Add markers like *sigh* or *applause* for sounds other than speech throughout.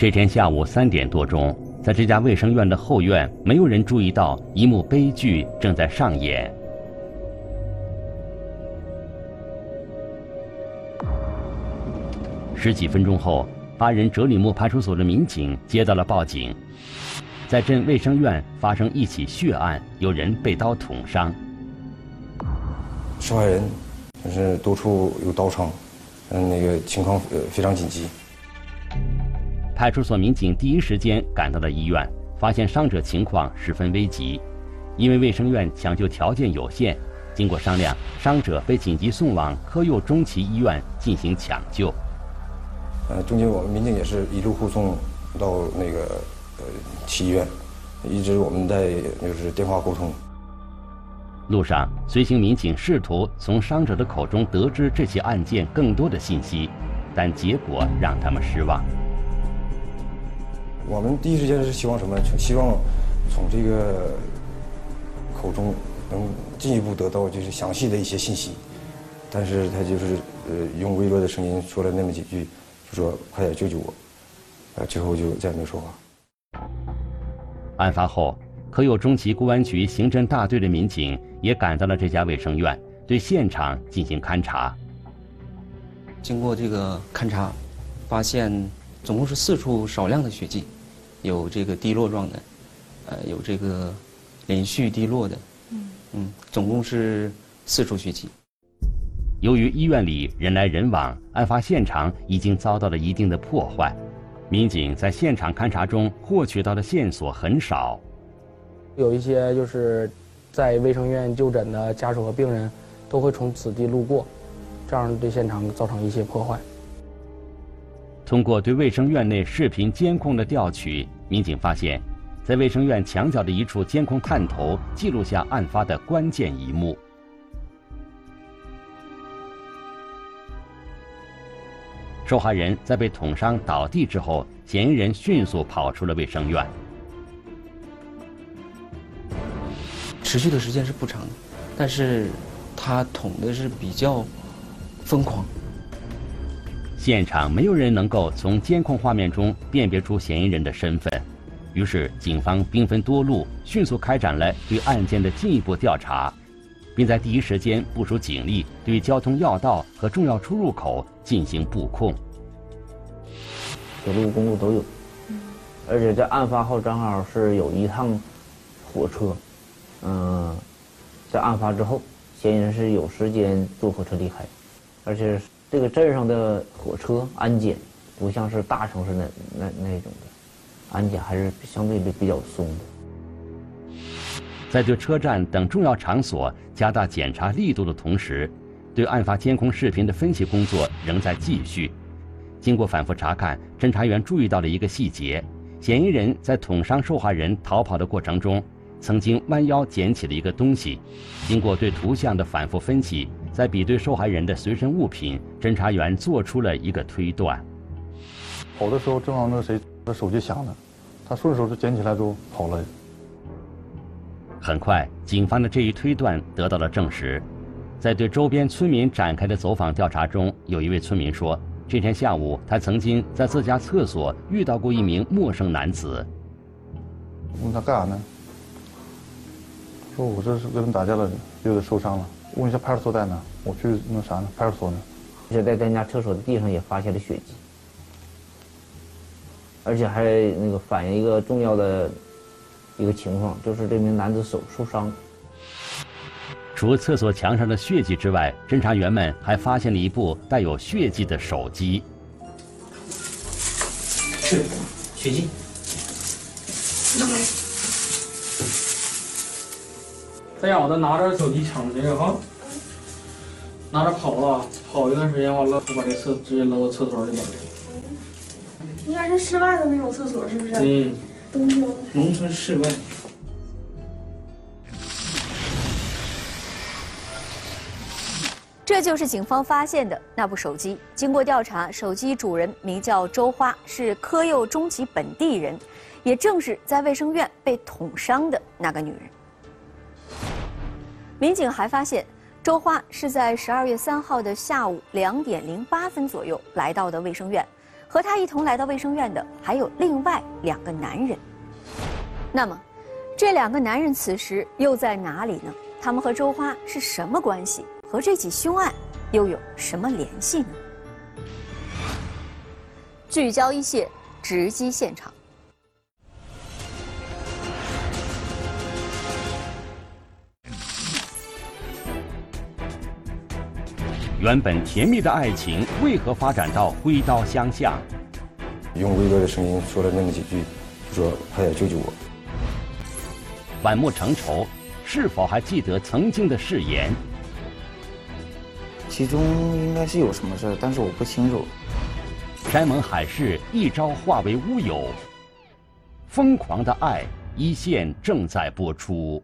这天下午三点多钟，在这家卫生院的后院，没有人注意到一幕悲剧正在上演。十几分钟后，巴人哲里木派出所的民警接到了报警，在镇卫生院发生一起血案，有人被刀捅伤。受害人就是多处有刀伤，嗯，那个情况呃非常紧急。派出所民警第一时间赶到了医院，发现伤者情况十分危急。因为卫生院抢救条件有限，经过商量，伤者被紧急送往科右中旗医院进行抢救。呃，中间我们民警也是一路护送到那个呃旗医院，一直我们在就是电话沟通。路上，随行民警试图从伤者的口中得知这起案件更多的信息，但结果让他们失望。我们第一时间是希望什么？希望从这个口中能进一步得到就是详细的一些信息，但是他就是呃用微弱的声音说了那么几句，就说快点救救我，呃之后就再也没说话。案发后，可有中旗公安局刑侦大队的民警也赶到了这家卫生院，对现场进行勘查。经过这个勘查，发现总共是四处少量的血迹。有这个滴落状的，呃，有这个连续滴落的，嗯嗯，总共是四处血迹。由于医院里人来人往，案发现场已经遭到了一定的破坏，民警在现场勘查中获取到的线索很少。有一些就是在卫生院就诊的家属和病人都会从此地路过，这样对现场造成一些破坏。通过对卫生院内视频监控的调取，民警发现，在卫生院墙角的一处监控探头记录下案发的关键一幕。受害人在被捅伤倒地之后，嫌疑人迅速跑出了卫生院。持续的时间是不长的，但是他捅的是比较疯狂。现场没有人能够从监控画面中辨别出嫌疑人的身份，于是警方兵分多路，迅速开展了对案件的进一步调查，并在第一时间部署警力对交通要道和重要出入口进行布控。铁路、公路都有，而且在案发后正好是有一趟火车，嗯，在案发之后，嫌疑人是有时间坐火车离开，而且。这个镇上的火车安检不像是大城市那那那种的，安检还是相对的比较松的。在对车站等重要场所加大检查力度的同时，对案发监控视频的分析工作仍在继续。经过反复查看，侦查员注意到了一个细节：嫌疑人在捅伤受害人逃跑的过程中，曾经弯腰捡起了一个东西。经过对图像的反复分析。在比对受害人的随身物品，侦查员做出了一个推断。跑的时候正好那谁的手机响了，他顺手就捡起来就跑了。很快，警方的这一推断得到了证实。在对周边村民展开的走访调查中，有一位村民说，这天下午他曾经在自家厕所遇到过一名陌生男子。问他干啥呢？说我这是跟人打架了，有点受伤了。问一下派出所在哪？我去那啥呢？派出所呢？而且在咱家厕所的地上也发现了血迹，而且还那个反映一个重要的一个情况，就是这名男子手受伤。除厕所墙上的血迹之外，侦查员们还发现了一部带有血迹的手机。是血迹。再让我再拿着手机抢这个哈，拿着跑了，跑一段时间完了，我把这厕直接扔到厕所里边了。应该是室外的那种厕所，是不是？嗯。农村。农村室外。这就是警方发现的那部手机。经过调查，手机主人名叫周花，是科右中旗本地人，也正是在卫生院被捅伤的那个女人。民警还发现，周花是在十二月三号的下午两点零八分左右来到的卫生院，和他一同来到卫生院的还有另外两个男人。那么，这两个男人此时又在哪里呢？他们和周花是什么关系？和这起凶案又有什么联系呢？聚焦一线，直击现场。原本甜蜜的爱情，为何发展到挥刀相向？用微弱的声音说了那么几句，说“快点救救我”。反目成仇，是否还记得曾经的誓言？其中应该是有什么事儿，但是我不清楚。山盟海誓一朝化为乌有，疯狂的爱一线正在播出。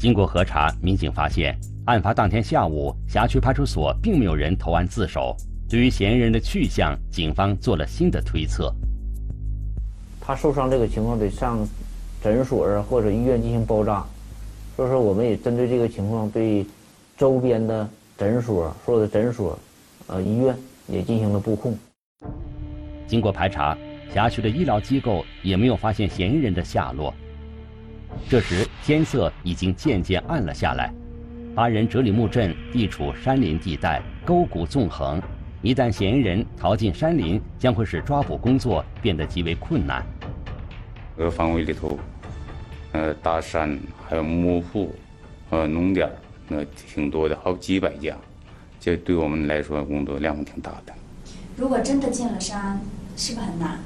经过核查，民警发现，案发当天下午，辖区派出所并没有人投案自首。对于嫌疑人的去向，警方做了新的推测。他受伤这个情况得上诊所啊或者医院进行包扎，所以说我们也针对这个情况，对周边的诊所、所有的诊所、呃医院也进行了布控。经过排查，辖区的医疗机构也没有发现嫌疑人的下落。这时天色已经渐渐暗了下来，巴人哲里木镇地处山林地带，沟谷纵横，一旦嫌疑人逃进山林，将会使抓捕工作变得极为困难。这个范围里头，呃，大山还有木户，呃，农点那挺多的，好几百家，这对我们来说工作量挺大的。如果真的进了山，是不是很难？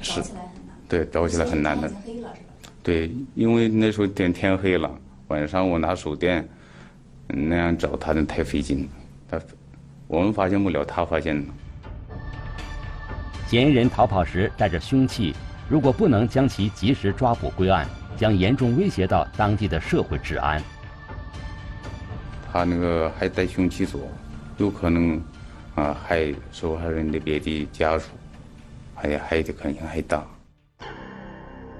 找起来很难。对，找起来很难的。天黑了是吧？对，因为那时候天天黑了，晚上我拿手电，那样找他那太费劲了。他，我们发现不了，他发现了。嫌疑人逃跑时带着凶器，如果不能将其及时抓捕归案，将严重威胁到当地的社会治安。他那个还带凶器走，有可能啊害受害人的别的家属，还害的可能性还大。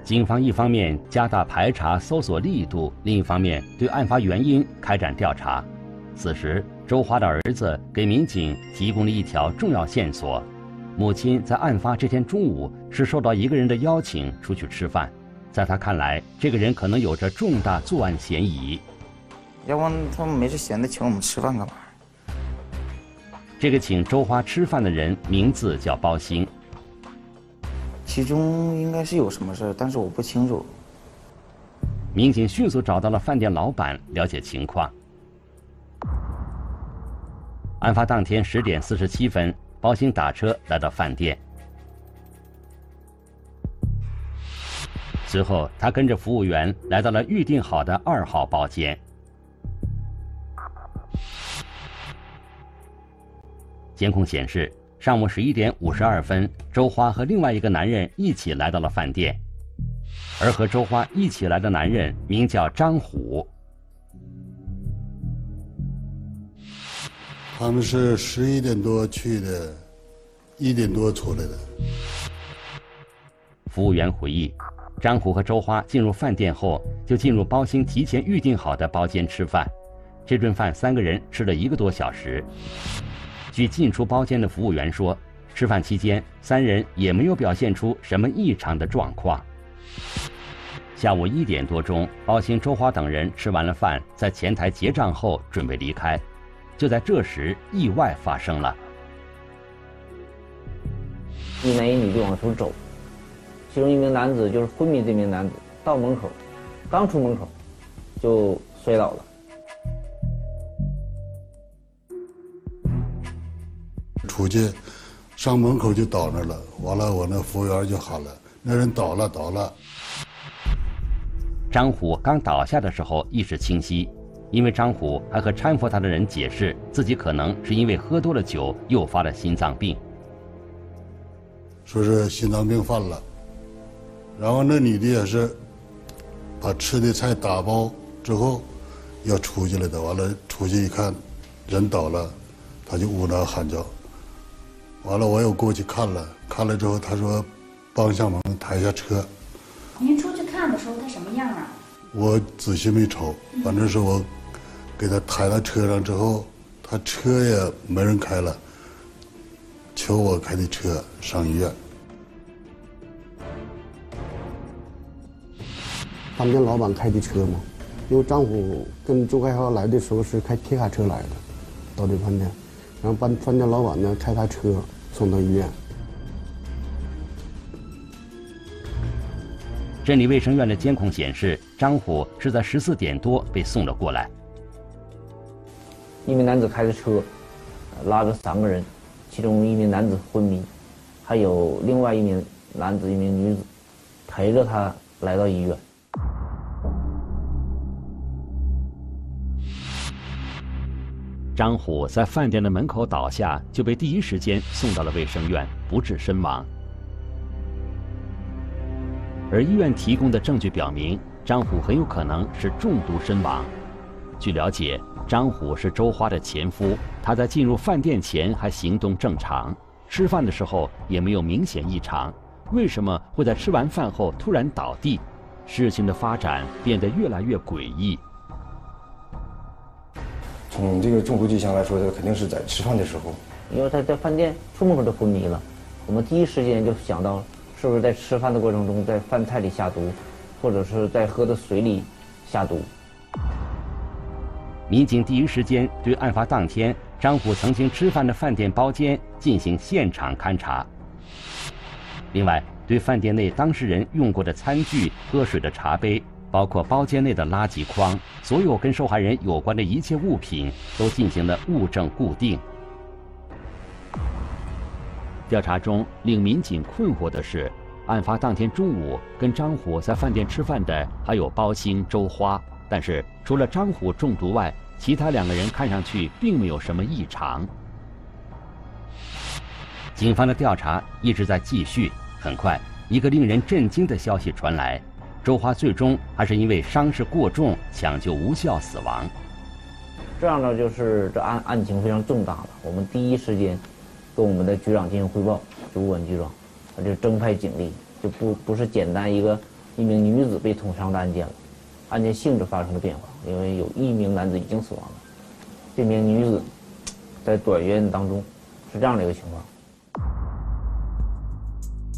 警方一方面加大排查搜索力度，另一方面对案发原因开展调查。此时，周华的儿子给民警提供了一条重要线索：母亲在案发这天中午是受到一个人的邀请出去吃饭，在他看来，这个人可能有着重大作案嫌疑。要不他们没事闲的请我们吃饭干嘛？这个请周华吃饭的人名字叫包兴。其中应该是有什么事，但是我不清楚。民警迅速找到了饭店老板，了解情况。案发当天十点四十七分，包兴打车来到饭店。随后，他跟着服务员来到了预定好的二号包间。监控显示。上午十一点五十二分，周花和另外一个男人一起来到了饭店，而和周花一起来的男人名叫张虎。他们是十一点多去的，一点多出来的。服务员回忆，张虎和周花进入饭店后，就进入包兴提前预定好的包间吃饭。这顿饭三个人吃了一个多小时。据进出包间的服务员说，吃饭期间三人也没有表现出什么异常的状况。下午一点多钟，包兴、周华等人吃完了饭，在前台结账后准备离开，就在这时，意外发生了。一男一女就往出走，其中一名男子就是昏迷这名男子，到门口，刚出门口，就摔倒了。出去，上门口就倒那了。完了，我那服务员就喊了：“那人倒了，倒了。”张虎刚倒下的时候意识清晰，因为张虎还和搀扶他的人解释，自己可能是因为喝多了酒诱发了心脏病，说是心脏病犯了。然后那女的也是，把吃的菜打包之后，要出去了的。完了，出去一看，人倒了，他就呜囔喊叫。完了，我又过去看了，看了之后，他说，帮向猛抬下车。您出去看的时候，他什么样啊？我仔细没瞅，反正是我给他抬到车上之后，他车也没人开了，求我开的车上医院。饭店老板开的车嘛，因为张虎跟周开浩来的时候是开皮卡车来的，到这饭店，然后把饭店老板呢开他车送到医院。镇里卫生院的监控显示，张虎是在十四点多被送了过来。一名男子开着车，拉着三个人，其中一名男子昏迷，还有另外一名男子、一名女子陪着他来到医院。张虎在饭店的门口倒下，就被第一时间送到了卫生院，不治身亡。而医院提供的证据表明，张虎很有可能是中毒身亡。据了解，张虎是周花的前夫，他在进入饭店前还行动正常，吃饭的时候也没有明显异常，为什么会在吃完饭后突然倒地？事情的发展变得越来越诡异。从这个中毒迹象来说，他肯定是在吃饭的时候，因为他在饭店出门口就昏迷了，我们第一时间就想到，是不是在吃饭的过程中在饭菜里下毒，或者是在喝的水里下毒。民警第一时间对案发当天张虎曾经吃饭的饭店包间进行现场勘查，另外对饭店内当事人用过的餐具、喝水的茶杯。包括包间内的垃圾筐，所有跟受害人有关的一切物品都进行了物证固定。调查中令民警困惑的是，案发当天中午跟张虎在饭店吃饭的还有包兴、周花，但是除了张虎中毒外，其他两个人看上去并没有什么异常。警方的调查一直在继续，很快，一个令人震惊的消息传来。周华最终还是因为伤势过重，抢救无效死亡。这样呢，就是这案案情非常重大了。我们第一时间跟我们的局长进行汇报，就物管局长，他就增派警力，就不不是简单一个一名女子被捅伤的案件了，案件性质发生了变化，因为有一名男子已经死亡了，这名女子在短院当中，是这样的一个情况。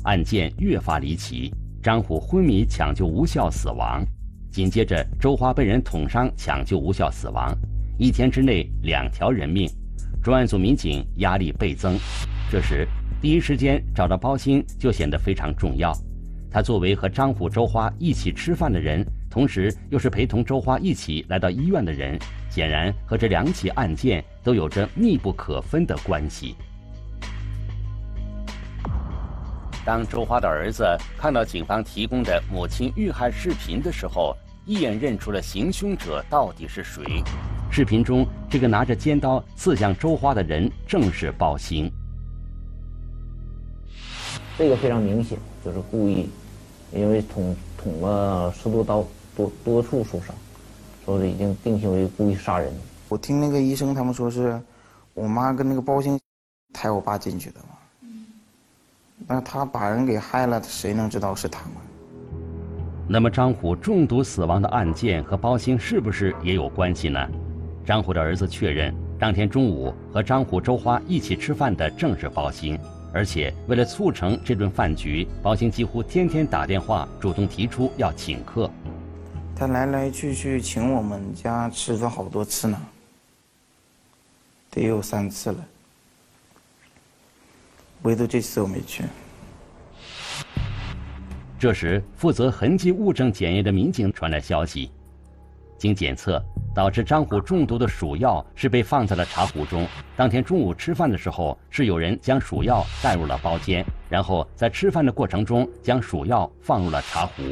案件越发离奇。张虎昏迷抢救无效死亡，紧接着周花被人捅伤抢救无效死亡，一天之内两条人命，专案组民警压力倍增。这时，第一时间找到包鑫就显得非常重要。他作为和张虎、周花一起吃饭的人，同时又是陪同周花一起来到医院的人，显然和这两起案件都有着密不可分的关系。当周花的儿子看到警方提供的母亲遇害视频的时候，一眼认出了行凶者到底是谁。视频中，这个拿着尖刀刺向周花的人正是包兴。这个非常明显，就是故意，因为捅捅了十多刀，多多处受伤，说是已经定性为故意杀人。我听那个医生他们说是，我妈跟那个包兴抬我爸进去的。那他把人给害了，谁能知道是他吗？那么张虎中毒死亡的案件和包兴是不是也有关系呢？张虎的儿子确认，当天中午和张虎、周花一起吃饭的正是包兴，而且为了促成这顿饭局，包兴几乎天天打电话主动提出要请客。他来来去去请我们家吃了好多次呢，得有三次了。唯独这次我没去。这时，负责痕迹物证检验的民警传来消息，经检测，导致张虎中毒的鼠药是被放在了茶壶中。当天中午吃饭的时候，是有人将鼠药带入了包间，然后在吃饭的过程中将鼠药放入了茶壶。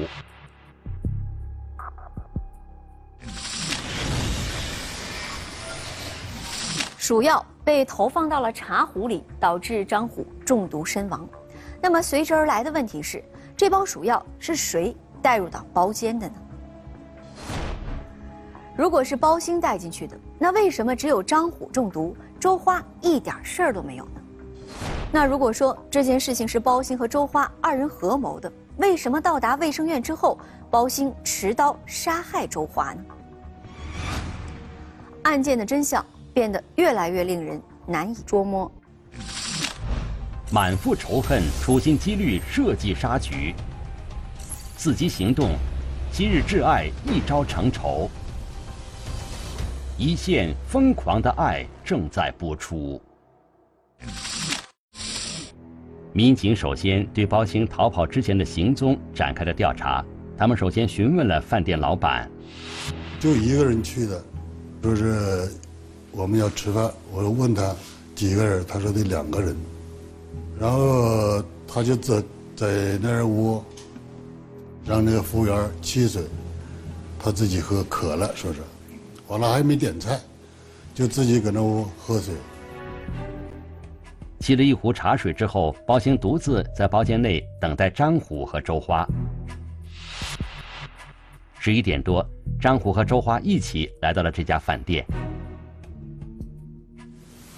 鼠药被投放到了茶壶里，导致张虎中毒身亡。那么随之而来的问题是，这包鼠药是谁带入到包间的呢？如果是包兴带进去的，那为什么只有张虎中毒，周花一点事儿都没有呢？那如果说这件事情是包兴和周花二人合谋的，为什么到达卫生院之后，包兴持刀杀害周花呢？案件的真相。变得越来越令人难以捉摸。满腹仇恨，处心积虑设计杀局，伺机行动，昔日挚爱一朝成仇。一线疯狂的爱正在播出。民警首先对包青逃跑之前的行踪展开了调查。他们首先询问了饭店老板，就一个人去的，说是我们要吃饭，我问他几个人，他说得两个人，然后他就在在那儿屋，让那个服务员沏水，他自己喝渴了，说是，完了还没点菜，就自己搁那屋喝水。沏了一壶茶水之后，包兴独自在包间内等待张虎和周花。十一点多，张虎和周花一起来到了这家饭店。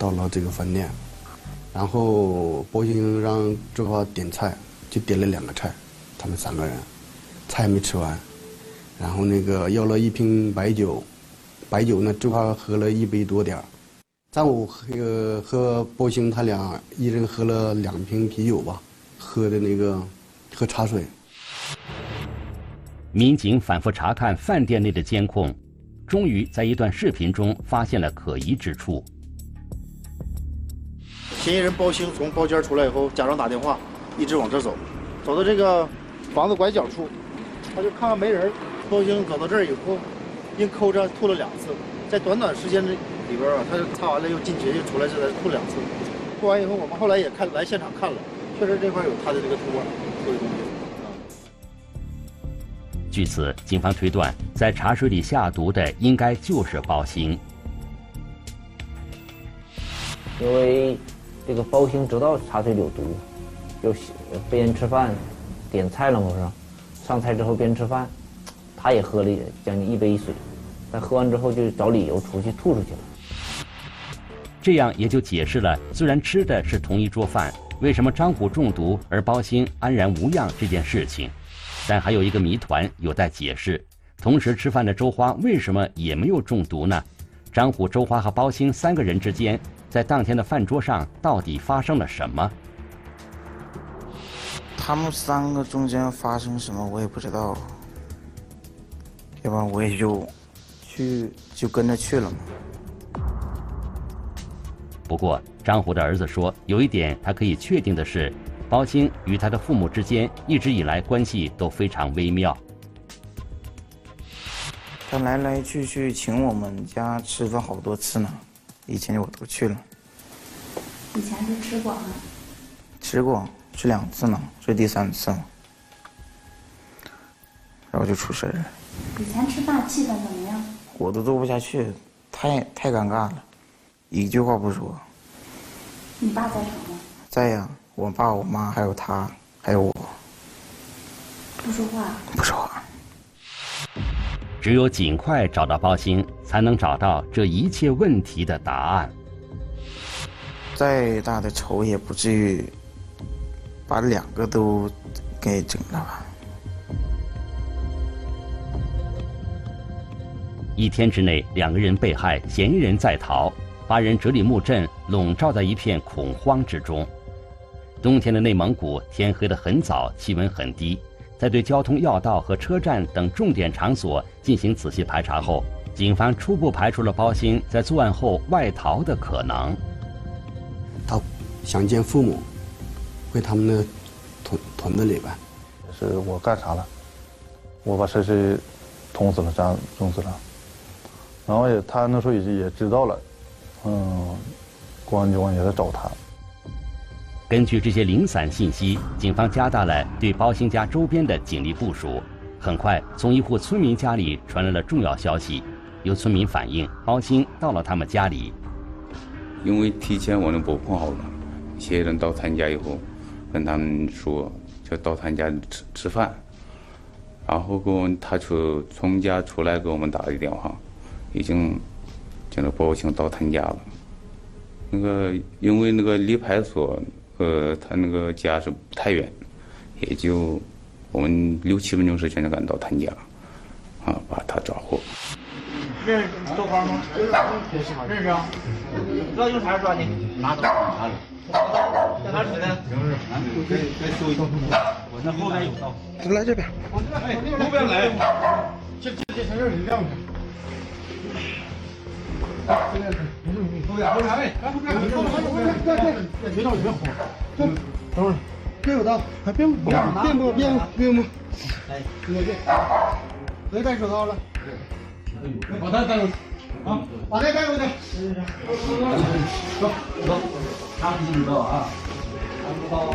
到了这个饭店，然后包兴让周华点菜，就点了两个菜，他们三个人，菜没吃完，然后那个要了一瓶白酒，白酒呢周花喝了一杯多点儿，张虎和和包兴他俩一人喝了两瓶啤酒吧，喝的那个喝茶水。民警反复查看饭店内的监控，终于在一段视频中发现了可疑之处。嫌疑人包兴从包间出来以后，假装打电话，一直往这走，走到这个房子拐角处，他就看看没人。包兴走到这儿以后，硬抠着吐了两次，在短短时间里边啊，他就擦完了又进去又出来，这才吐两次。吐完以后，我们后来也看来现场看了，确实这块有他的这个吐管吐的东西。据此，警方推断，在茶水里下毒的应该就是包兴。因为这个包兴知道茶水里有毒，就边吃饭，点菜了嘛是，上菜之后边吃饭，他也喝了将近一杯水，但喝完之后就找理由出去吐出去了。这样也就解释了，虽然吃的是同一桌饭，为什么张虎中毒而包兴安然无恙这件事情。但还有一个谜团有待解释：同时吃饭的周花为什么也没有中毒呢？张虎、周花和包兴三个人之间，在当天的饭桌上到底发生了什么？他们三个中间发生什么，我也不知道。要不然我也就去就跟着去了嘛。不过张虎的儿子说，有一点他可以确定的是。包青与他的父母之间一直以来关系都非常微妙。他来来去去请我们家吃饭好多次呢，以前我都去了。以前是吃过吗？吃过，吃两次呢，这第三次。然后就出事了。以前吃饭气氛怎么样？我都坐不下去，太太尴尬了，一句话不说。你爸在场吗？在呀。我爸、我妈还有他，还有我，不说话，不说话。只有尽快找到包兴，才能找到这一切问题的答案。再大的仇也不至于把两个都给整了吧？一天之内，两个人被害，嫌疑人在逃，八人哲里木镇笼罩在一片恐慌之中。冬天的内蒙古，天黑得很早，气温很低。在对交通要道和车站等重点场所进行仔细排查后，警方初步排除了包兴在作案后外逃的可能。他想见父母，回他们的屯屯子里边。是我干啥了？我把谁谁捅死了，这样弄死了。然后也他那时候也也知道了，嗯，公安机关也在找他。根据这些零散信息，警方加大了对包兴家周边的警力部署。很快，从一户村民家里传来了重要消息，有村民反映包兴到了他们家里。因为提前我们布控好了，一些人到他家以后，跟他们说就到他家吃吃饭，然后给我们他出从家出来给我们打的电话，已经叫那包兴到他家了。那个因为那个离派出所。呃，他那个家是不太远，也就我们六七分钟时间就赶到他家，啊，把他抓获。认识周花吗？认识啊。知道用啥抓的？拿走。拿走。在哪取的？再再修一道。我那后边有道。来这边。哎，后边来。这这这前面你亮着。啊，这边是。后边后边哎，别着急，别慌。等会儿，别有刀，别别别摸别摸别摸。哎，别别，别戴手套了。把他带过去，啊，把他带过去。走走，拿起你刀啊，拿起刀。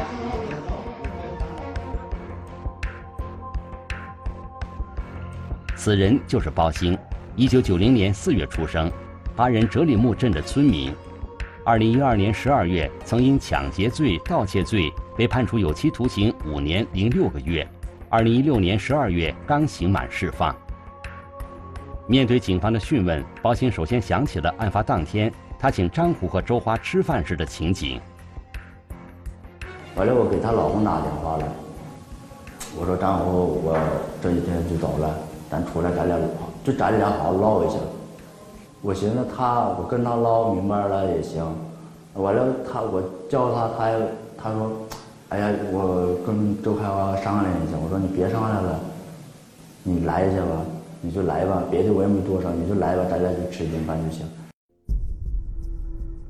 此人就是包兴，一九九零年四月出生，巴人哲里木镇的村民。二零一二年十二月，曾因抢劫罪、盗窃罪被判处有期徒刑五年零六个月。二零一六年十二月刚刑满释放。面对警方的讯问，包兴首先想起了案发当天他请张虎和周花吃饭时的情景。完了，我给他老公打电话了，我说张虎，我这几天就走了，咱出来咱俩就咱俩好好唠一下。我寻思他，我跟他唠明白了也行。完了，他我叫他，他他说，哎呀，我跟周开华商量一下。我说你别商量了，你来一下吧，你就来吧，别的我也没多少，你就来吧，咱俩就吃一顿饭就行。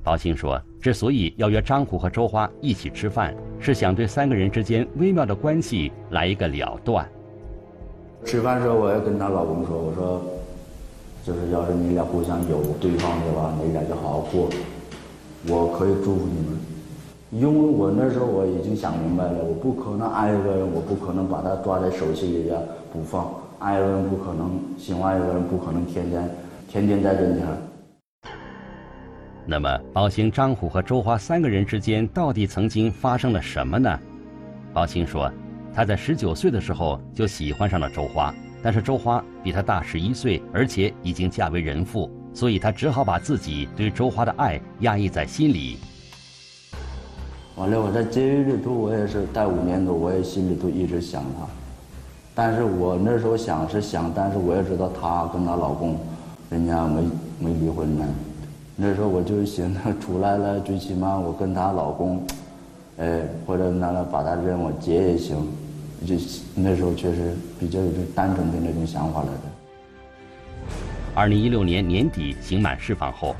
宝庆说，之所以要约张虎和周花一起吃饭，是想对三个人之间微妙的关系来一个了断。吃饭时候，我也跟他老公说，我说。就是要是你俩互相有对方的话，你俩就好好过。我可以祝福你们，因为我那时候我已经想明白了，我不可能爱一个人，我不可能把他抓在手心里呀不放。爱一个人不可能，喜欢一个人不可能天天天天在跟前。那么，包兴、张虎和周花三个人之间到底曾经发生了什么呢？包兴说，他在十九岁的时候就喜欢上了周花。但是周花比他大十一岁，而且已经嫁为人妇，所以他只好把自己对周花的爱压抑在心里。完了，我在监狱里头，我也是待五年多，我也心里头一直想她。但是我那时候想是想，但是我也知道她跟她老公，人家没没离婚呢。那时候我就寻思 *laughs* 出来了，最起码我跟她老公，哎，或者拿来把她认我姐也行。就那时候确实比较有这单纯的那种想法来的。二零一六年年底刑满释放后，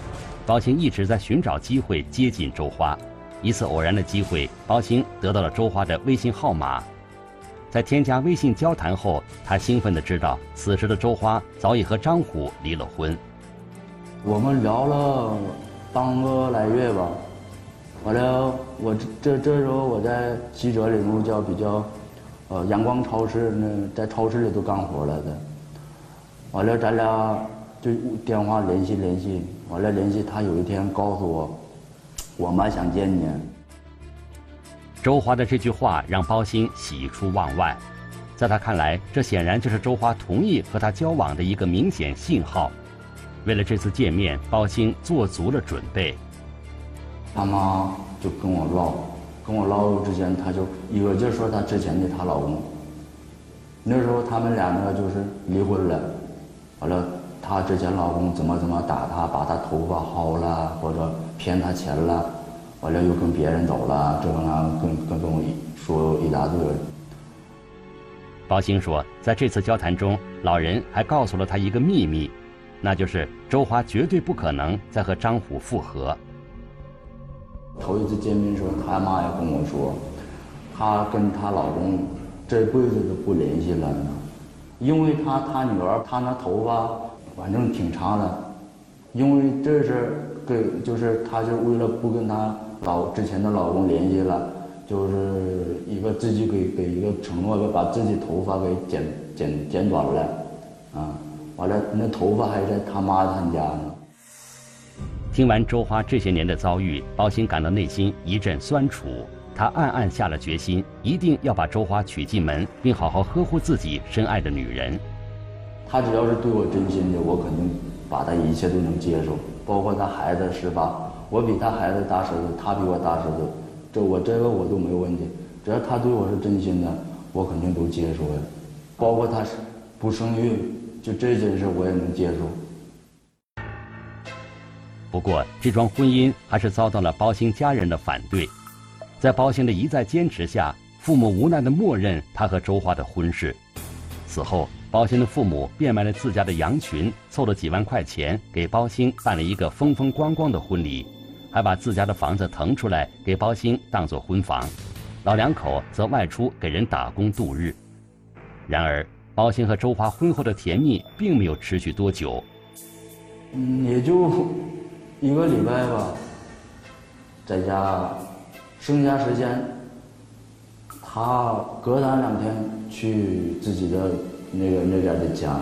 包兴一直在寻找机会接近周花。一次偶然的机会，包兴得到了周花的微信号码。在添加微信交谈后，他兴奋地知道，此时的周花早已和张虎离了婚。我们聊了半个来月吧。完了，我这这时候我在记者里头叫比较。呃，阳光超市那在超市里都干活来的，完了咱俩就电话联系联系，完了联系他有一天告诉我，我妈想见你。周华的这句话让包兴喜出望外，在他看来，这显然就是周华同意和他交往的一个明显信号。为了这次见面，包兴做足了准备。他妈就跟我唠。跟我唠之前，她就一个劲儿说她之前的她老公。那时候他们俩呢就是离婚了，完了她之前老公怎么怎么打她，把她头发薅了，或者骗她钱了，完了又跟别人走了，这个呢跟跟跟我说一大堆。包兴说，在这次交谈中，老人还告诉了他一个秘密，那就是周华绝对不可能再和张虎复合。头一次见面的时候，他妈也跟我说，她跟她老公这辈子都不联系了呢，因为她她女儿她那头发反正挺长的，因为这是给就是她就为了不跟她老之前的老公联系了，就是一个自己给给一个承诺，把自己头发给剪剪剪短了，啊，完了那头发还在他妈他家呢。听完周花这些年的遭遇，包兴感到内心一阵酸楚。他暗暗下了决心，一定要把周花娶进门，并好好呵护自己深爱的女人。他只要是对我真心的，我肯定把他一切都能接受，包括他孩子十八，我比他孩子大十岁，他比我大十岁，这我这个我都没问题。只要他对我是真心的，我肯定都接受呀。包括他不生育，就这件事我也能接受。不过，这桩婚姻还是遭到了包兴家人的反对。在包兴的一再坚持下，父母无奈地默认他和周花的婚事。此后，包兴的父母变卖了自家的羊群，凑了几万块钱给包兴办了一个风风光光的婚礼，还把自家的房子腾出来给包兴当做婚房。老两口则外出给人打工度日。然而，包兴和周花婚后的甜蜜并没有持续多久。嗯，也就一个礼拜吧，在家，剩下时间，他隔三两天去自己的那个那边的家。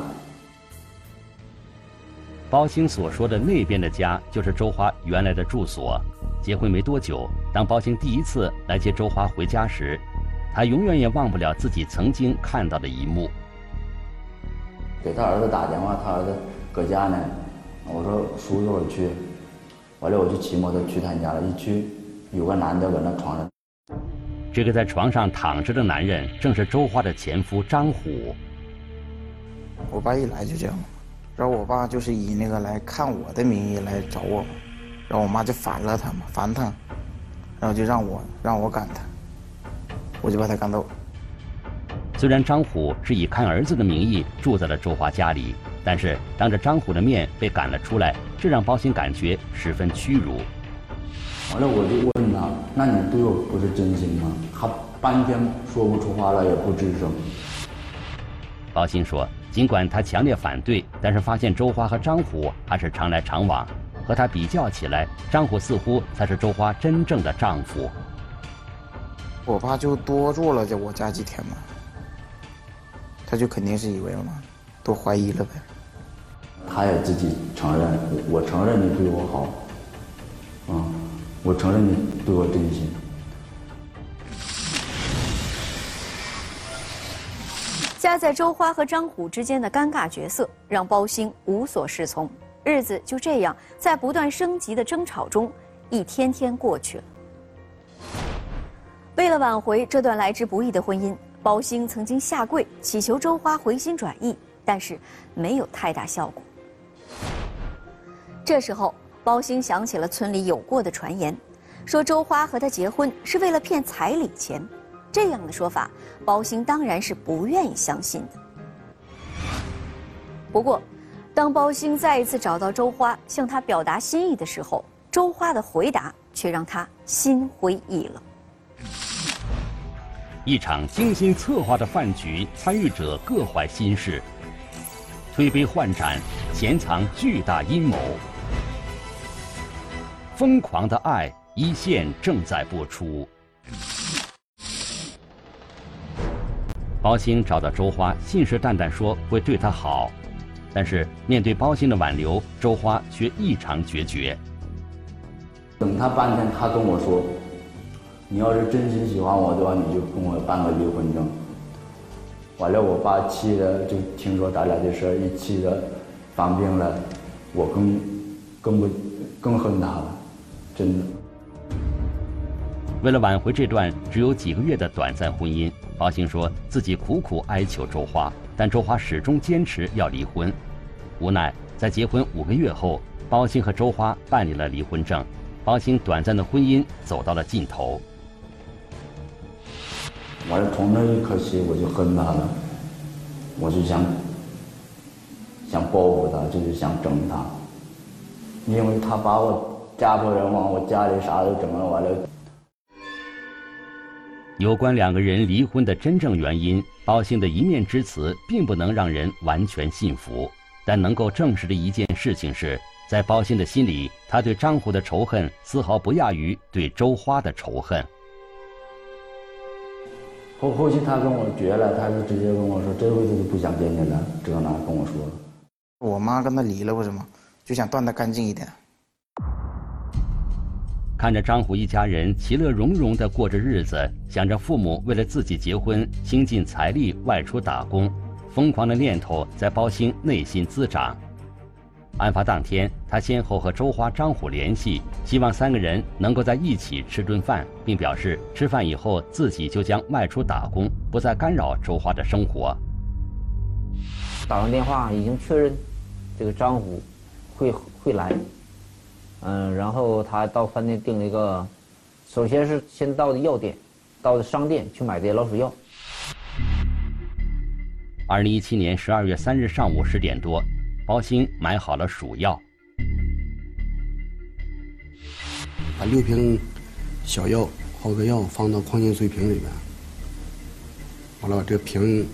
包兴所说的那边的家，就是周华原来的住所。结婚没多久，当包兴第一次来接周华回家时，他永远也忘不了自己曾经看到的一幕。给他儿子打电话，他儿子搁家呢。我说叔一会儿去，完了我就骑摩托去他家了。一去，有个男的搁那床上。这个在床上躺着的男人，正是周花的前夫张虎。我爸一来就这样，然后我爸就是以那个来看我的名义来找我，然后我妈就烦了他嘛，烦他，然后就让我让我赶他，我就把他赶走。虽然张虎是以看儿子的名义住在了周华家里，但是当着张虎的面被赶了出来，这让包鑫感觉十分屈辱。完了，我就问他：“那你对我不是真心吗？”他半天说不出话来，也不吱声。包鑫说：“尽管他强烈反对，但是发现周花和张虎还是常来常往。和他比较起来，张虎似乎才是周花真正的丈夫。”我爸就多住了在我家几天嘛。他就肯定是以为了嘛，都怀疑了呗。他也自己承认，我承认你对我好，啊，我承认你对我真心。夹在周花和张虎之间的尴尬角色，让包兴无所适从。日子就这样在不断升级的争吵中，一天天过去了。为了挽回这段来之不易的婚姻。包兴曾经下跪祈求周花回心转意，但是没有太大效果。这时候，包兴想起了村里有过的传言，说周花和他结婚是为了骗彩礼钱。这样的说法，包兴当然是不愿意相信的。不过，当包兴再一次找到周花向他表达心意的时候，周花的回答却让他心灰意冷。一场精心策划的饭局，参与者各怀心事，推杯换盏，潜藏巨大阴谋。疯狂的爱一线正在播出。包兴找到周花，信誓旦旦说会对她好，但是面对包兴的挽留，周花却异常决绝。等他半天，他跟我说。你要是真心喜欢我的话，你就跟我办个离婚证。完了，我爸气的就听说咱俩这事儿，一气的犯病了，我更更不更恨他了，真的。为了挽回这段只有几个月的短暂婚姻，包兴说自己苦苦哀求周花，但周花始终坚持要离婚。无奈，在结婚五个月后，包兴和周花办理了离婚证，包兴短暂的婚姻走到了尽头。完了，从那一刻起，我就恨他了，我就想想报复他，就是想整他，因为他把我家破人亡，我家里啥都整了，完了。有关两个人离婚的真正原因，包兴的一面之词并不能让人完全信服，但能够证实的一件事情是，在包兴的心里，他对张虎的仇恨丝毫不亚于对周花的仇恨。后后期他跟我绝了，他就直接跟我说这辈子就不想见你了，这那跟我说。我妈跟他离了为什么？就想断的干净一点。看着张虎一家人其乐融融地过着日子，想着父母为了自己结婚倾尽财力外出打工，疯狂的念头在包兴内心滋长。案发当天，他先后和周花、张虎联系，希望三个人能够在一起吃顿饭，并表示吃饭以后自己就将外出打工，不再干扰周花的生活。打完电话已经确认，这个张虎会会来，嗯，然后他到饭店订了一个，首先是先到的药店，到的商店去买这些老鼠药。二零一七年十二月三日上午十点多，包兴买好了鼠药，把六瓶小药、好个药放到矿泉水瓶里面，完了这瓶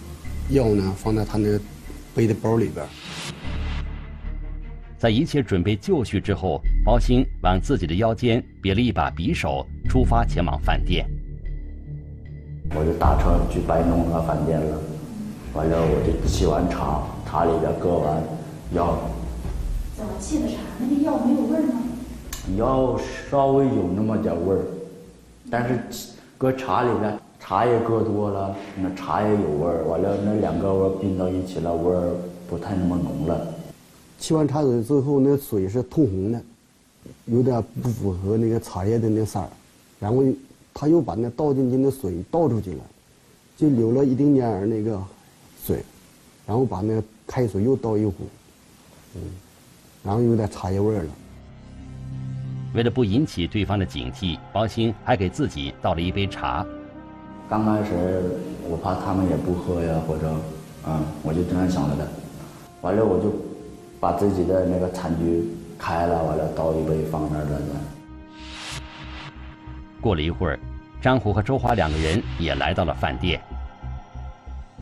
药呢放在他那背的包里边。在一切准备就绪之后，包兴往自己的腰间别了一把匕首，出发前往饭店。我就打车去白龙那饭店了，完了我就沏完茶，茶里边搁完药。怎么沏的茶？那个药没有味儿吗？药稍微有那么点味儿，但是搁茶里边，茶叶搁多了，那茶也有味儿。完了那两个味儿并到一起了，味儿不太那么浓了。沏完茶水之后，那水是通红的，有点不符合那个茶叶的那色儿。然后他又把那倒进去的水倒出去了，就留了一丁点儿那个水，然后把那开水又倒一壶，嗯，然后有点茶叶味儿了。为了不引起对方的警惕，王兴还给自己倒了一杯茶。刚开始我怕他们也不喝呀，或者，嗯，我就这样想着的。完了我就。把自己的那个餐具开了，完了倒一杯放那儿了。过了一会儿，张虎和周华两个人也来到了饭店。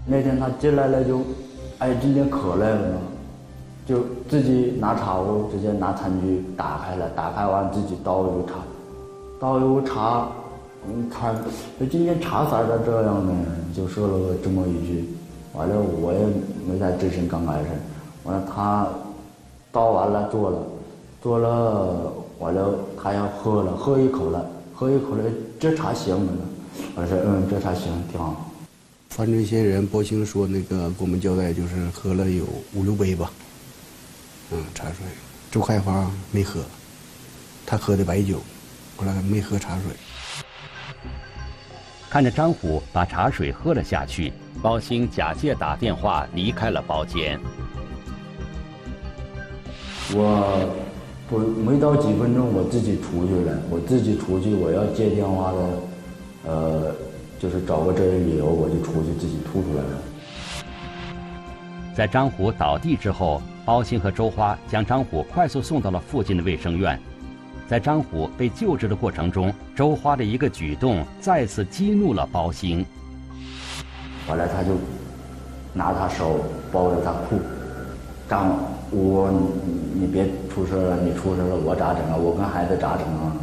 那天他进来了就，哎，今天可累了嘛，就自己拿茶壶，直接拿餐具打开了，打开完自己倒一壶茶，倒一壶茶，嗯，他，今天茶色咋这样呢？就说了这么一句，完了我也没太吱声，刚开始，完了他。倒完了，做了，做了，完了，他要喝了，喝一口了，喝一口了，这茶行了。我说，嗯，这茶行，挺好。犯罪嫌疑人包兴说，那个给我们交代，就是喝了有五六杯吧，嗯，茶水。周开发没喝，他喝的白酒，后来没喝茶水。看着张虎把茶水喝了下去，包兴假借打电话离开了包间。我不没到几分钟，我自己出去了。我自己出去，我要接电话的，呃，就是找个这些理由，我就出去自己吐出来了。在张虎倒地之后，包兴和周花将张虎快速送到了附近的卫生院。在张虎被救治的过程中，周花的一个举动再次激怒了包兴。后来他就拿他手包着他裤，张。我你你别出事了，你出事了我咋整啊？我跟孩子咋整啊？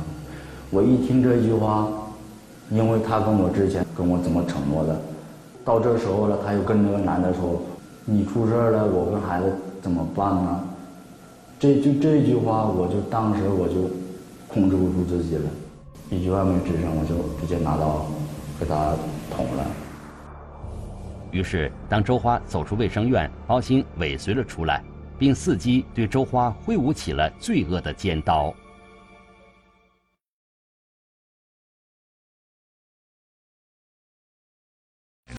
我一听这句话，因为他跟我之前跟我怎么承诺的，到这时候了，他又跟那个男的说，你出事了，我跟孩子怎么办呢？这就这句话，我就当时我就控制不住自己了，一句话没吱声，我就直接拿刀给他捅了。于是，当周花走出卫生院，包兴尾随了出来。并伺机对周花挥舞起了罪恶的尖刀。